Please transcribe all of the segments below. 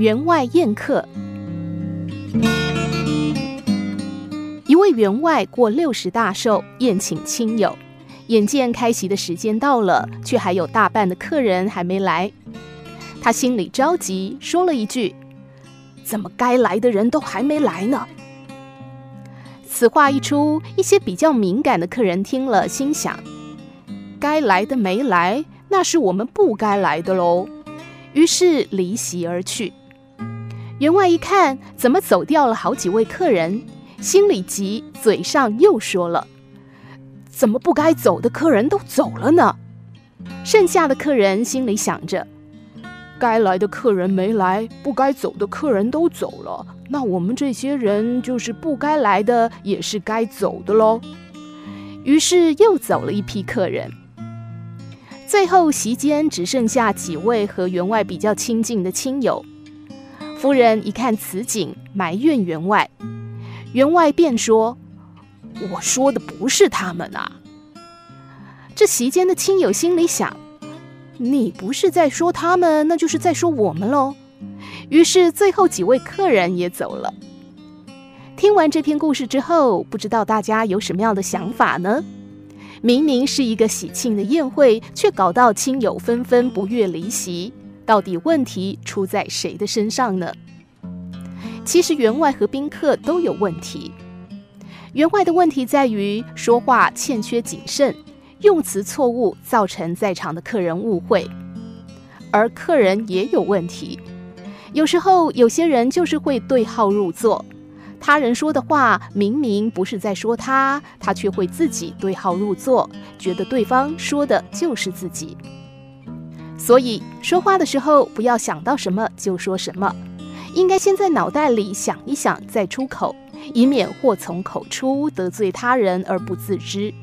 员外宴客。一位员外过六十大寿，宴请亲友，眼见开席的时间到了，却还有大半的客人还没来，他心里着急，说了一句：“怎么该来的人都还没来呢？”此话一出，一些比较敏感的客人听了，心想：“该来的没来，那是我们不该来的喽。”于是离席而去。员外一看，怎么走掉了好几位客人？心里急，嘴上又说了：“怎么不该走的客人都走了呢？”剩下的客人心里想着：“该来的客人没来，不该走的客人都走了，那我们这些人就是不该来的，也是该走的喽。”于是又走了一批客人。最后席间只剩下几位和员外比较亲近的亲友。夫人一看此景，埋怨员外。员外便说：“我说的不是他们啊。”这席间的亲友心里想：“你不是在说他们，那就是在说我们喽。”于是最后几位客人也走了。听完这篇故事之后，不知道大家有什么样的想法呢？明明是一个喜庆的宴会，却搞到亲友纷纷不悦离席，到底问题出在谁的身上呢？其实员外和宾客都有问题。员外的问题在于说话欠缺谨慎，用词错误，造成在场的客人误会。而客人也有问题，有时候有些人就是会对号入座，他人说的话明明不是在说他，他却会自己对号入座，觉得对方说的就是自己。所以说话的时候，不要想到什么就说什么。应该先在脑袋里想一想，再出口，以免祸从口出，得罪他人而不自知。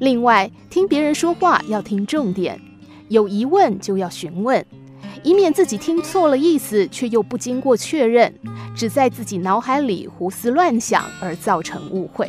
另外，听别人说话要听重点，有疑问就要询问，以免自己听错了意思，却又不经过确认，只在自己脑海里胡思乱想而造成误会。